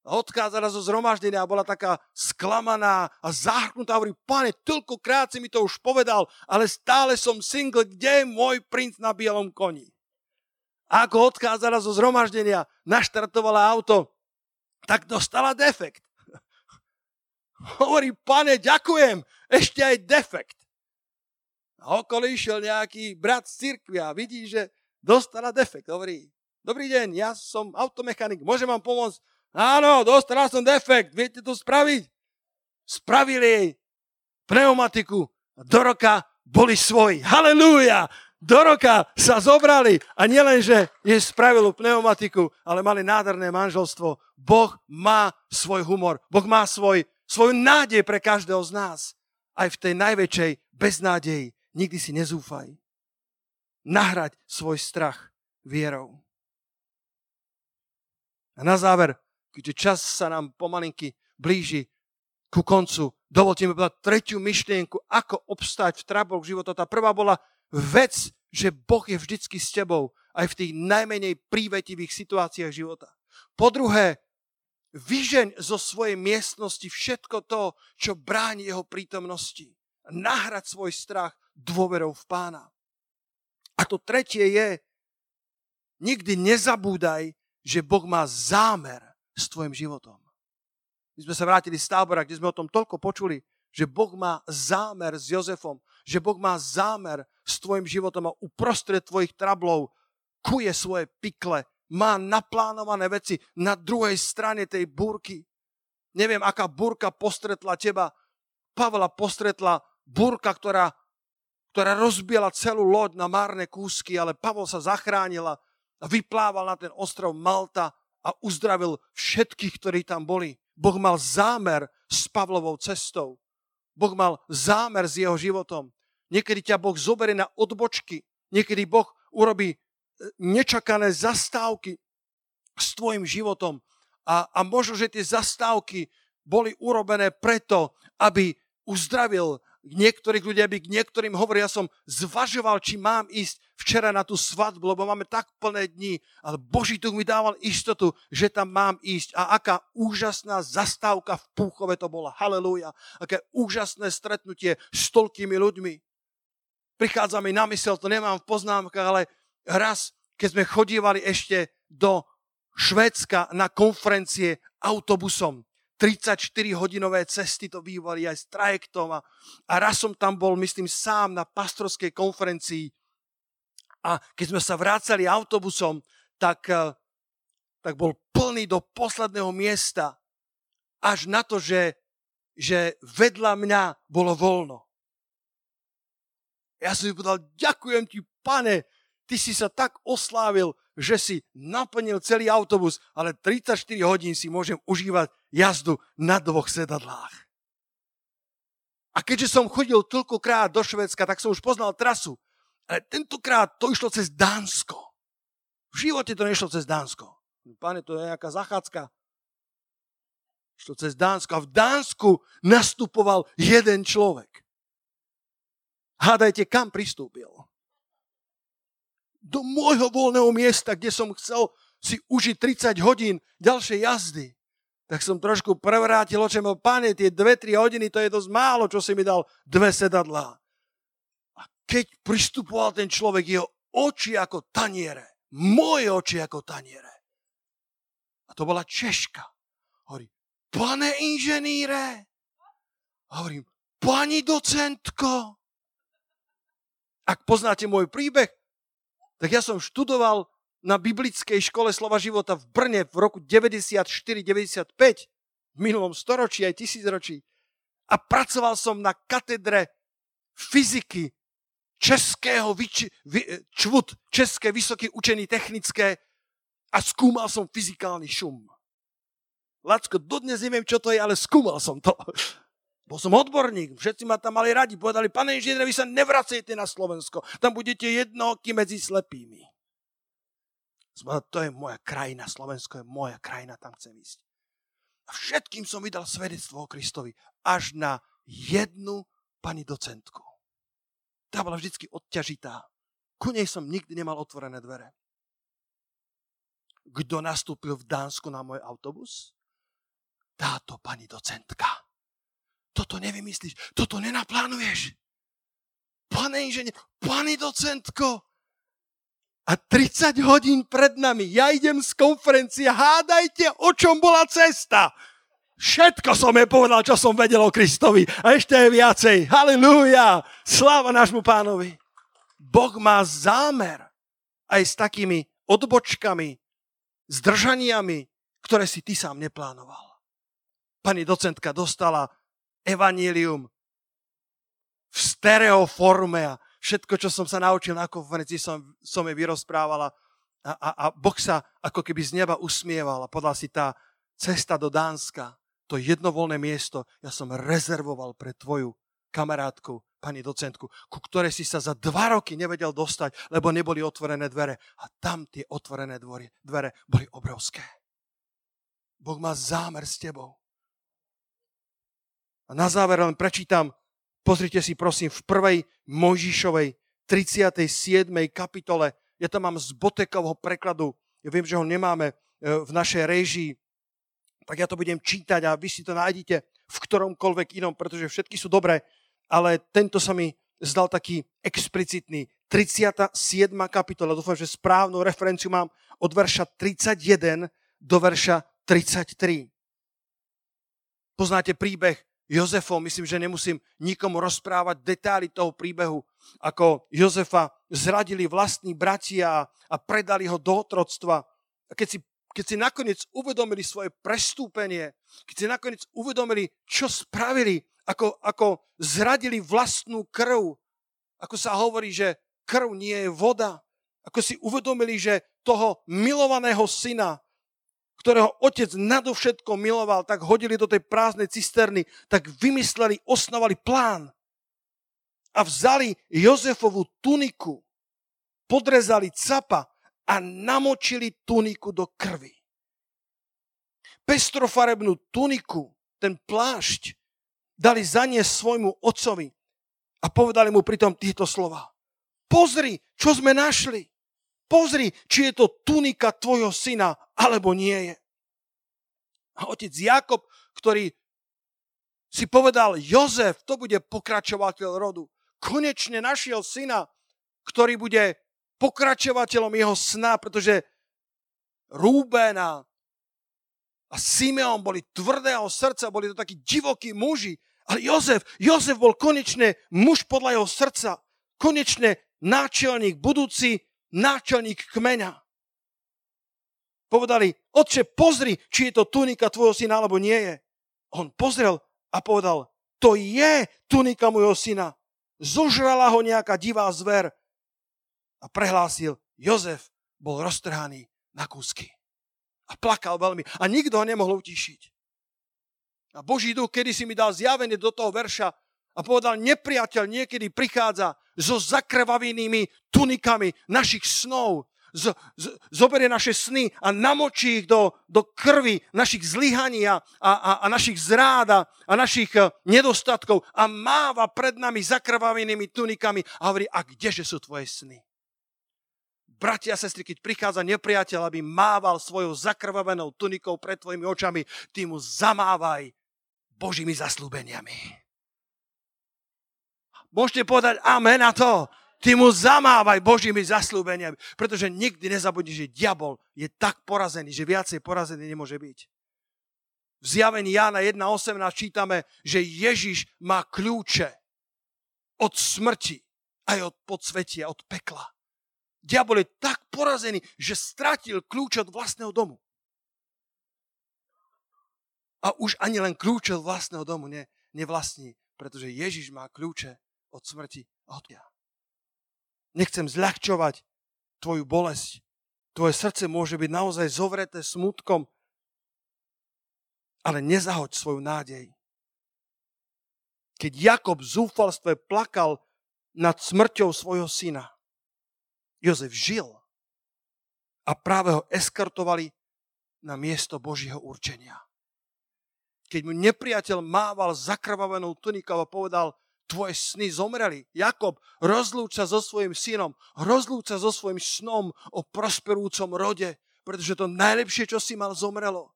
Speaker 1: odkázala zo zhromaždenia a bola taká sklamaná a zahrknutá. Hovorí, pane, toľkokrát si mi to už povedal, ale stále som single, kde je môj princ na bielom koni? A ako odkázala zo zhromaždenia, naštartovala auto, tak dostala defekt. Hovorí, pane, ďakujem, ešte aj defekt. A okolo išiel nejaký brat z cirkvi a vidí, že dostala defekt. Hovorí, dobrý deň, ja som automechanik, môžem vám pomôcť? Áno, dostala som defekt, viete to spraviť? Spravili jej pneumatiku. Do roka boli svoji. Halelúja! Do roka sa zobrali a nielen, že jej spravilo pneumatiku, ale mali nádherné manželstvo. Boh má svoj humor. Boh má svoj, svoju nádej pre každého z nás. Aj v tej najväčšej beznádeji. Nikdy si nezúfaj. Nahrať svoj strach vierou. A na záver keďže čas sa nám pomalinky blíži ku koncu, dovolte mi povedať tretiu myšlienku, ako obstať v tráboch života. Tá prvá bola vec, že Boh je vždycky s tebou aj v tých najmenej prívetivých situáciách života. Po druhé, vyžeň zo svojej miestnosti všetko to, čo bráni jeho prítomnosti. Nahrať svoj strach dôverou v pána. A to tretie je, nikdy nezabúdaj, že Boh má zámer s tvojim životom. My sme sa vrátili z tábora, kde sme o tom toľko počuli, že Boh má zámer s Jozefom, že Boh má zámer s tvojim životom a uprostred tvojich trablov kuje svoje pikle, má naplánované veci na druhej strane tej búrky. Neviem, aká búrka postretla teba. Pavla postretla búrka, ktorá, ktorá rozbiela celú loď na márne kúsky, ale Pavol sa zachránila a vyplával na ten ostrov Malta a uzdravil všetkých, ktorí tam boli. Boh mal zámer s Pavlovou cestou. Boh mal zámer s jeho životom. Niekedy ťa Boh zoberie na odbočky. Niekedy Boh urobí e, nečakané zastávky s tvojim životom. A, a možno, že tie zastávky boli urobené preto, aby uzdravil niektorých ľudí, aby k niektorým hovorí, ja som zvažoval, či mám ísť včera na tú svadbu, lebo máme tak plné dni, ale Boží duch mi dával istotu, že tam mám ísť. A aká úžasná zastávka v Púchove to bola. Halelúja. Aké úžasné stretnutie s toľkými ľuďmi prichádza mi na mysel, to nemám v poznámkach, ale raz, keď sme chodívali ešte do Švédska na konferencie autobusom, 34-hodinové cesty to bývali aj s trajektom a, a raz som tam bol, myslím, sám na pastorskej konferencii a keď sme sa vrácali autobusom, tak, eh, tak bol plný do posledného miesta až na to, že, že vedľa mňa bolo voľno. Ja som mi povedal, ďakujem ti, pane, ty si sa tak oslávil, že si naplnil celý autobus, ale 34 hodín si môžem užívať jazdu na dvoch sedadlách. A keďže som chodil toľkokrát do Švedska, tak som už poznal trasu. Ale tentokrát to išlo cez Dánsko. V živote to nešlo cez Dánsko. Pane, to je nejaká zachádzka. Išlo cez Dánsko a v Dánsku nastupoval jeden človek. Hádajte, kam pristúpil. Do môjho voľného miesta, kde som chcel si užiť 30 hodín ďalšej jazdy. Tak som trošku prevrátil očem, pane, tie 2-3 hodiny, to je dosť málo, čo si mi dal dve sedadlá. A keď pristupoval ten človek, jeho oči ako taniere, moje oči ako taniere. A to bola Češka. Hovorí, pane inženíre, hovorím, pani docentko, ak poznáte môj príbeh, tak ja som študoval na biblickej škole slova života v Brne v roku 94-95, v minulom storočí aj tisícročí. A pracoval som na katedre fyziky Českého vyči, vy, čvut, České vysoké učení technické a skúmal som fyzikálny šum. Lacko, dodnes neviem, čo to je, ale skúmal som to. Bol som odborník, všetci ma tam mali radi. Povedali, pane inžinier, vy sa nevracejte na Slovensko. Tam budete jednoky medzi slepými. To je moja krajina, Slovensko je moja krajina, tam chcem ísť. A všetkým som vydal svedectvo o Kristovi. Až na jednu pani docentku. Tá bola vždycky odťažitá. Ku nej som nikdy nemal otvorené dvere. Kto nastúpil v Dánsku na môj autobus? Táto pani docentka toto nevymyslíš, toto nenaplánuješ. Pane inženier, pani docentko, a 30 hodín pred nami, ja idem z konferencie, hádajte, o čom bola cesta. Všetko som jej povedal, čo som vedel o Kristovi. A ešte aj viacej. Halilúja. Sláva nášmu pánovi. Boh má zámer aj s takými odbočkami, zdržaniami, ktoré si ty sám neplánoval. Pani docentka dostala evanílium v stereoforme a všetko, čo som sa naučil na konferencii, som, som jej vyrozprávala a, a, a Boh sa ako keby z neba usmieval a podal si tá cesta do Dánska, to jednovolné miesto, ja som rezervoval pre tvoju kamarátku, pani docentku, ku ktorej si sa za dva roky nevedel dostať, lebo neboli otvorené dvere. A tam tie otvorené dvore, dvere boli obrovské. Boh má zámer s tebou. A na záver len prečítam, pozrite si prosím v prvej Mojžišovej 37. kapitole ja to mám z Botekovho prekladu, ja viem, že ho nemáme e, v našej režii, tak ja to budem čítať a vy si to nájdete v ktoromkoľvek inom, pretože všetky sú dobré, ale tento sa mi zdal taký explicitný. 37. kapitola, dúfam, že správnu referenciu mám od verša 31 do verša 33. Poznáte príbeh Jozefom, myslím, že nemusím nikomu rozprávať detaily toho príbehu, ako Jozefa zradili vlastní bratia a predali ho do otroctva. A keď si keď si nakoniec uvedomili svoje prestúpenie, keď si nakoniec uvedomili, čo spravili, ako, ako zradili vlastnú krv, ako sa hovorí, že krv nie je voda, ako si uvedomili, že toho milovaného syna, ktorého otec nadovšetko miloval, tak hodili do tej prázdnej cisterny, tak vymysleli, osnovali plán a vzali Jozefovú tuniku, podrezali capa a namočili tuniku do krvi. Pestrofarebnú tuniku, ten plášť, dali zaniesť svojmu otcovi a povedali mu pritom tieto slova. Pozri, čo sme našli. Pozri, či je to tunika tvojho syna, alebo nie je. A otec Jakob, ktorý si povedal, Jozef, to bude pokračovateľ rodu. Konečne našiel syna, ktorý bude pokračovateľom jeho sna, pretože Rúben a, a Simeon boli tvrdého srdca, boli to takí divokí muži, ale Jozef, Jozef bol konečne muž podľa jeho srdca, konečne náčelník, budúci náčelník kmeňa. Povedali, otče, pozri, či je to tunika tvojho syna, alebo nie je. On pozrel a povedal, to je tunika môjho syna. Zožrala ho nejaká divá zver a prehlásil, Jozef bol roztrhaný na kúsky. A plakal veľmi. A nikto ho nemohol utišiť. A Boží duch kedy si mi dal zjavenie do toho verša a povedal, nepriateľ niekedy prichádza so zakrvavenými tunikami našich snov, z, z, zoberie naše sny a namočí ich do, do krvi našich zlyhaní a, a, a našich zrád a, našich eh, nedostatkov a máva pred nami zakrvavenými tunikami a hovorí, a kdeže sú tvoje sny? bratia a sestry, keď prichádza nepriateľ, aby mával svojou zakrvavenou tunikou pred tvojimi očami, ty mu zamávaj Božími zaslúbeniami. Môžete povedať amen na to. Ty mu zamávaj Božími zaslúbeniami, pretože nikdy nezabudni, že diabol je tak porazený, že viacej porazený nemôže byť. V zjavení Jána 1.18 čítame, že Ježiš má kľúče od smrti aj od podsvetia, od pekla. Diabol je tak porazený, že stratil kľúč od vlastného domu. A už ani len kľúče od vlastného domu ne, nevlastní, pretože Ježiš má kľúče od smrti a. Nechcem zľahčovať tvoju bolesť. Tvoje srdce môže byť naozaj zovreté smutkom, ale nezahoď svoju nádej. Keď Jakob v zúfalstve plakal nad smrťou svojho syna, Jozef žil a práve ho eskortovali na miesto Božího určenia. Keď mu nepriateľ mával zakrvavenou tunikou a povedal, tvoje sny zomreli. Jakob, rozlúča so svojim synom, rozlúča so svojim snom o prosperujúcom rode, pretože to najlepšie, čo si mal, zomrelo.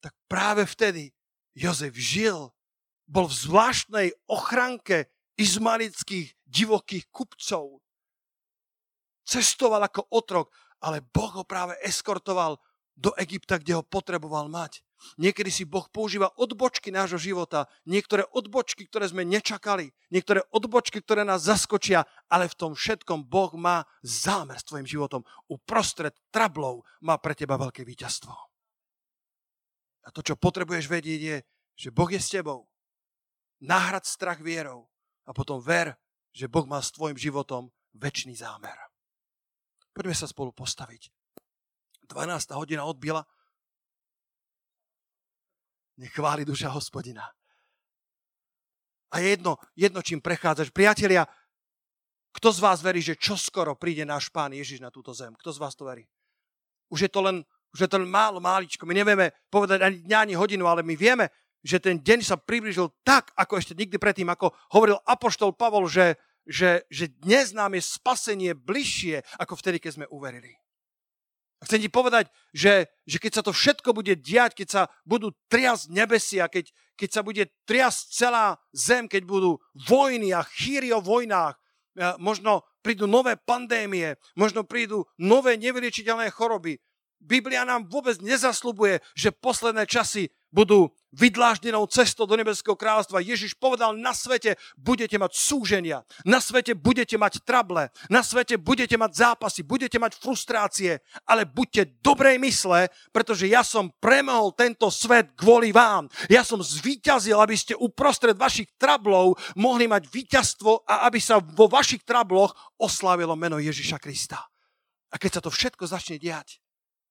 Speaker 1: Tak práve vtedy Jozef žil, bol v zvláštnej ochranke izmalických divokých kupcov, cestoval ako otrok, ale Boh ho práve eskortoval do Egypta, kde ho potreboval mať. Niekedy si Boh používa odbočky nášho života, niektoré odbočky, ktoré sme nečakali, niektoré odbočky, ktoré nás zaskočia, ale v tom všetkom Boh má zámer s tvojim životom. Uprostred trablov má pre teba veľké víťazstvo. A to, čo potrebuješ vedieť, je, že Boh je s tebou. Nahrad strach vierou a potom ver, že Boh má s tvojim životom väčší zámer. Poďme sa spolu postaviť. 12. hodina odbila. Nechváli duša hospodina. A je jedno, jedno, čím prechádzaš. Priatelia, kto z vás verí, že čoskoro príde náš pán Ježiš na túto zem? Kto z vás to verí? Už je to len, už je to len málo, máličko. My nevieme povedať ani dňa, ani hodinu, ale my vieme, že ten deň sa priblížil tak, ako ešte nikdy predtým, ako hovoril Apoštol Pavol, že, že, že dnes nám je spasenie bližšie, ako vtedy, keď sme uverili. A chcem ti povedať, že, že keď sa to všetko bude diať, keď sa budú triasť nebesia, keď, keď sa bude triasť celá zem, keď budú vojny a chýry o vojnách, e, možno prídu nové pandémie, možno prídu nové nevyliečiteľné choroby. Biblia nám vôbec nezaslubuje, že posledné časy budú vydláždenou cestou do nebeského kráľstva. Ježiš povedal, na svete budete mať súženia, na svete budete mať trable, na svete budete mať zápasy, budete mať frustrácie, ale buďte dobrej mysle, pretože ja som premohol tento svet kvôli vám. Ja som zvíťazil, aby ste uprostred vašich trablov mohli mať víťazstvo a aby sa vo vašich trabloch oslávilo meno Ježiša Krista. A keď sa to všetko začne diať,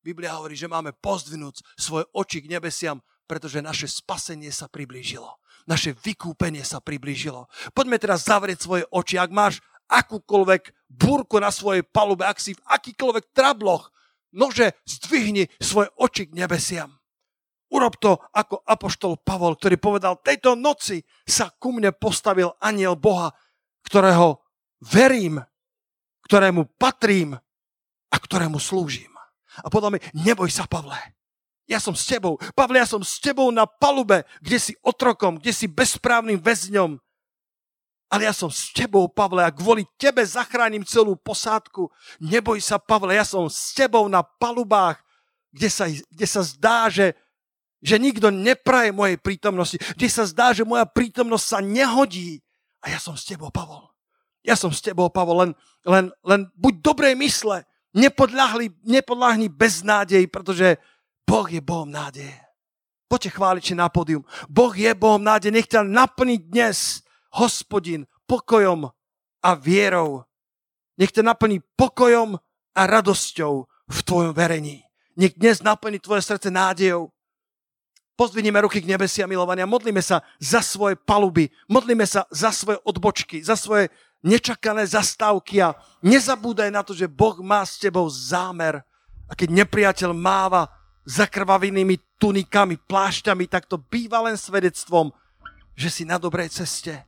Speaker 1: Biblia hovorí, že máme pozdvinúť svoje oči k nebesiam pretože naše spasenie sa priblížilo. Naše vykúpenie sa priblížilo. Poďme teraz zavrieť svoje oči. Ak máš akúkoľvek búrku na svojej palube, ak si v akýkoľvek trabloch, nože zdvihni svoje oči k nebesiam. Urob to ako apoštol Pavol, ktorý povedal, tejto noci sa ku mne postavil aniel Boha, ktorého verím, ktorému patrím a ktorému slúžim. A povedal mi, neboj sa, Pavle, ja som s tebou. Pavle, ja som s tebou na palube, kde si otrokom, kde si bezprávnym väzňom. Ale ja som s tebou, Pavle, a kvôli tebe zachránim celú posádku. Neboj sa, Pavle, ja som s tebou na palubách, kde sa, kde sa zdá, že, že nikto nepraje mojej prítomnosti, kde sa zdá, že moja prítomnosť sa nehodí. A ja som s tebou, Pavol. Ja som s tebou, Pavol, len, len, len buď dobrej mysle, nepodľahli, nepodľahni beznádej, pretože Boh je Bohom nádeje. Poďte chváliči na pódium. Boh je Bohom nádeje. Nech ťa naplní dnes, hospodin, pokojom a vierou. Nech ťa naplní pokojom a radosťou v tvojom verení. Nech dnes naplní tvoje srdce nádejou. Pozdvinime ruky k nebesia, milovania. Modlíme sa za svoje paluby. Modlíme sa za svoje odbočky, za svoje nečakané zastávky a nezabúdaj na to, že Boh má s tebou zámer. A keď nepriateľ máva zakrvavenými tunikami, plášťami, tak to býva len svedectvom, že si na dobrej ceste.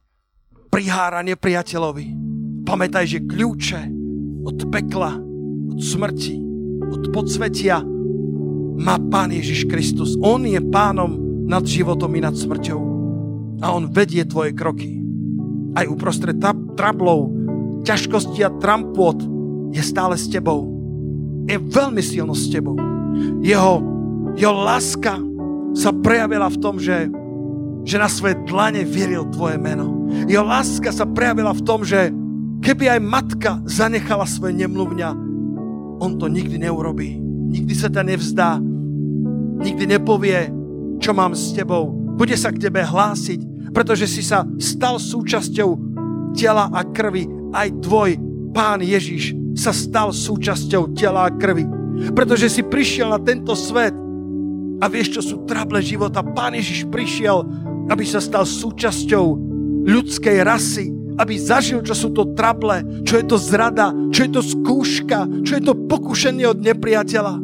Speaker 1: Prihára nepriateľovi. Pamätaj, že kľúče od pekla, od smrti, od podsvetia má Pán Ježiš Kristus. On je pánom nad životom i nad smrťou. A on vedie tvoje kroky. Aj uprostred trablov, ťažkosti a trampot je stále s tebou. Je veľmi silno s tebou. Jeho, jeho láska sa prejavila v tom, že, že na svoje dlane vieril tvoje meno. Jeho láska sa prejavila v tom, že keby aj matka zanechala svoje nemluvňa, on to nikdy neurobí. Nikdy sa ťa nevzdá. Nikdy nepovie, čo mám s tebou. Bude sa k tebe hlásiť, pretože si sa stal súčasťou tela a krvi. Aj tvoj pán Ježiš sa stal súčasťou tela a krvi pretože si prišiel na tento svet a vieš, čo sú trable života. Pán Ježiš prišiel, aby sa stal súčasťou ľudskej rasy, aby zažil, čo sú to trable, čo je to zrada, čo je to skúška, čo je to pokušenie od nepriateľa.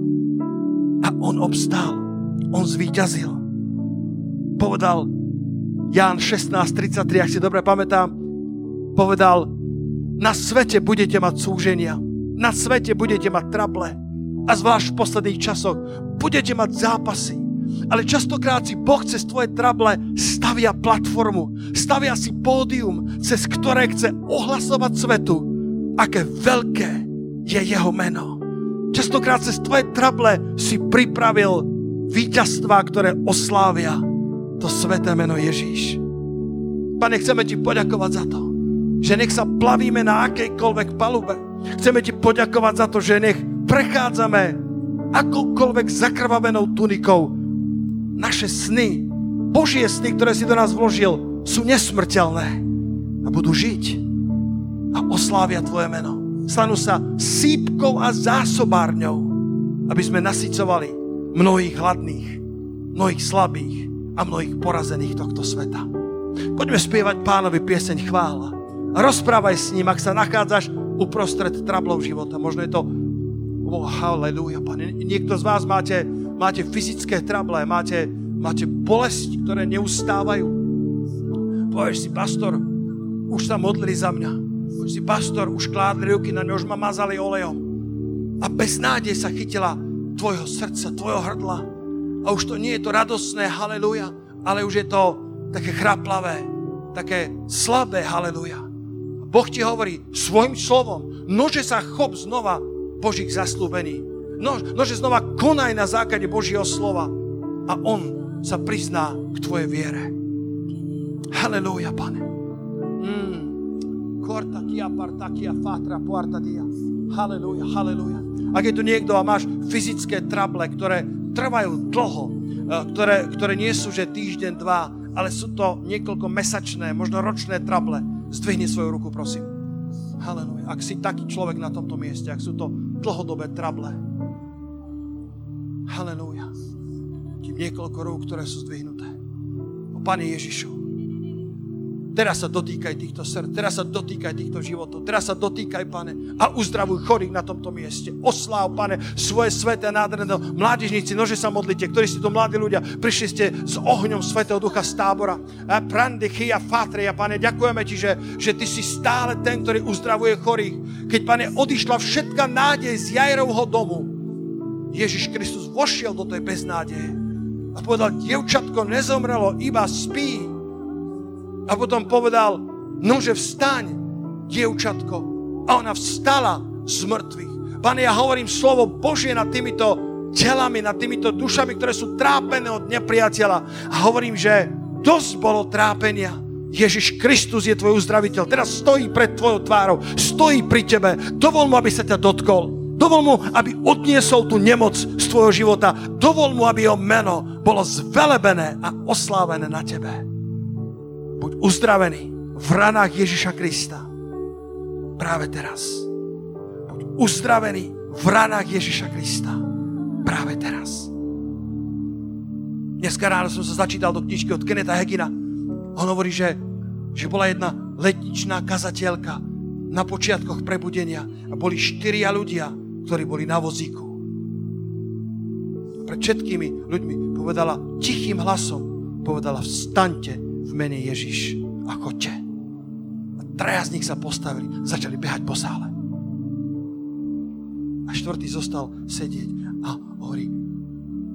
Speaker 1: A on obstál, on zvíťazil. Povedal Ján 16.33, ak si dobre pamätám, povedal, na svete budete mať súženia, na svete budete mať trable, a zvlášť v posledných časoch budete mať zápasy. Ale častokrát si Boh cez tvoje trable stavia platformu, stavia si pódium, cez ktoré chce ohlasovať svetu, aké veľké je jeho meno. Častokrát cez tvoje trable si pripravil víťazstva, ktoré oslávia to sveté meno Ježíš. Pane, chceme ti poďakovať za to, že nech sa plavíme na akejkoľvek palube. Chceme ti poďakovať za to, že nech prechádzame akoukoľvek zakrvavenou tunikou. Naše sny, Božie sny, ktoré si do nás vložil, sú nesmrteľné a budú žiť a oslávia Tvoje meno. Stanú sa sípkou a zásobárňou, aby sme nasycovali mnohých hladných, mnohých slabých a mnohých porazených tohto sveta. Poďme spievať pánovi pieseň chvála. Rozprávaj s ním, ak sa nachádzaš uprostred trablov života. Možno je to Oh, halleluja, pane. Niekto z vás máte, máte fyzické trable, máte, máte bolesti, ktoré neustávajú. Povieš si, pastor, už sa modlili za mňa. si pastor, už kládli ruky na ňu, už ma mazali olejom. A bez nádej sa chytila tvojho srdca, tvojho hrdla. A už to nie je to radosné, haleluja, ale už je to také chraplavé, také slabé, haleluja. Boh ti hovorí svojim slovom, nože sa chop znova Božích zaslúbení. No, nože znova konaj na základe Božieho slova. A On sa prizná k tvojej viere. Haleluja, pane. Mm. Korta kia parta fatra puarta dia. Haleluja, haleluja. Ak je tu niekto a máš fyzické trable, ktoré trvajú dlho, eh, ktoré, ktoré nie sú že týždeň, dva, ale sú to niekoľko mesačné, možno ročné trable, zdvihni svoju ruku, prosím. Haleluja. Ak si taký človek na tomto mieste, ak sú to dlhodobé trable. Haleluja. Tým niekoľko rúk, ktoré sú zdvihnuté. O Pane Ježišu, Teraz sa dotýkaj týchto srdc, teraz sa dotýkaj týchto životov, teraz sa dotýkaj, pane, a uzdravuj chorých na tomto mieste. Osláv, pane, svoje sveté nádherné mládežníci, nože sa modlite, ktorí ste tu mladí ľudia, prišli ste s ohňom Svetého Ducha z tábora. A prandy, chia, fatria, pane, ďakujeme ti, že, že ty si stále ten, ktorý uzdravuje chorých. Keď, pane, odišla všetka nádej z Jajrovho domu, Ježiš Kristus vošiel do tej beznádeje a povedal, dievčatko nezomrelo, iba spí a potom povedal, nože vstaň, dievčatko. A ona vstala z mŕtvych. Pane, ja hovorím slovo Božie nad týmito telami, nad týmito dušami, ktoré sú trápené od nepriateľa. A hovorím, že dosť bolo trápenia. Ježiš Kristus je tvoj uzdraviteľ. Teraz stojí pred tvojou tvárou. Stojí pri tebe. Dovol mu, aby sa ťa dotkol. Dovol mu, aby odniesol tú nemoc z tvojho života. Dovol mu, aby jeho meno bolo zvelebené a oslávené na tebe. Buď uzdravený v ranách Ježiša Krista. Práve teraz. Buď uzdravený v ranách Ježiša Krista. Práve teraz. Dneska ráno som sa začítal do knižky od Keneta Hegina. On hovorí, že, že bola jedna letničná kazateľka na počiatkoch prebudenia a boli štyria ľudia, ktorí boli na vozíku. Pred všetkými ľuďmi povedala tichým hlasom, povedala vstaňte v mene Ježiš a chodte. A traja z nich sa postavili, začali behať po sále. A štvrtý zostal sedieť a hovorí,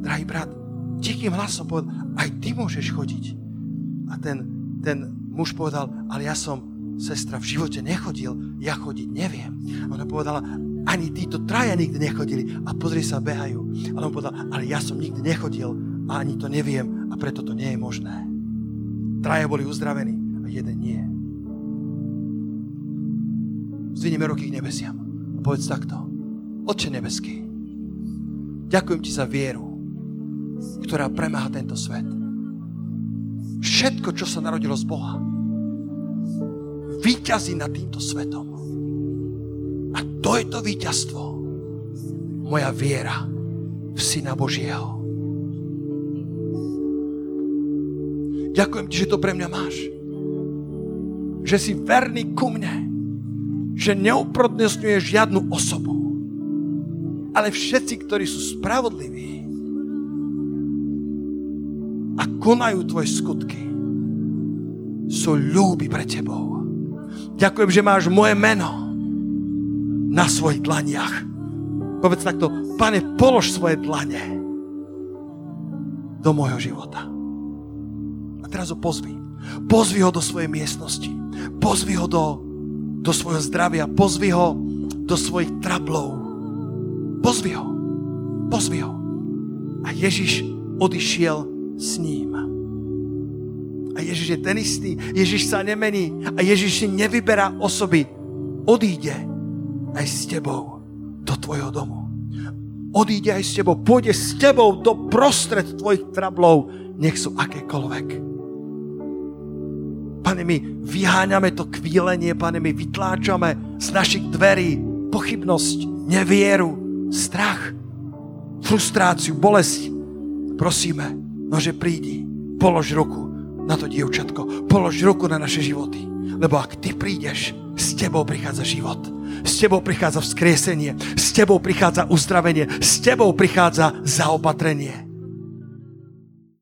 Speaker 1: drahý brat, tichým hlasom povedal, aj ty môžeš chodiť. A ten, ten muž povedal, ale ja som, sestra, v živote nechodil, ja chodiť neviem. A ona povedala, ani títo traja nikdy nechodili a pozri sa, behajú. Ale on povedal, ale ja som nikdy nechodil a ani to neviem a preto to nie je možné. Traja boli uzdravení a jeden nie. Zvinieme ruky k nebesiam a povedz takto. Otče nebeský, ďakujem ti za vieru, ktorá premáha tento svet. Všetko, čo sa narodilo z Boha, vyťazí nad týmto svetom. A to je to víťazstvo. Moja viera v Syna Božieho. Ďakujem ti, že to pre mňa máš. Že si verný ku mne. Že neuprodnesňuješ žiadnu osobu. Ale všetci, ktorí sú spravodliví a konajú tvoje skutky, sú ľúbi pre tebou. Ďakujem, že máš moje meno na svojich dlaniach. Povedz takto, pane, polož svoje dlane do môjho života teraz ho pozvi. Pozvi ho do svojej miestnosti. Pozvi ho do, do svojho zdravia. Pozvi ho do svojich trablov. Pozvi ho. Pozvi ho. A Ježiš odišiel s ním. A Ježiš je ten istý. Ježiš sa nemení. A Ježiš si nevyberá osoby. Odíde aj s tebou do tvojho domu. Odíde aj s tebou. Pôjde s tebou do prostred tvojich trablov. Nech sú akékoľvek. Pane, my vyháňame to kvílenie, pane, my vytláčame z našich dverí pochybnosť, nevieru, strach, frustráciu, bolesť. Prosíme, nože prídi, polož ruku na to dievčatko, polož ruku na naše životy. Lebo ak ty prídeš, s tebou prichádza život. S tebou prichádza vzkriesenie. S tebou prichádza uzdravenie. S tebou prichádza zaopatrenie.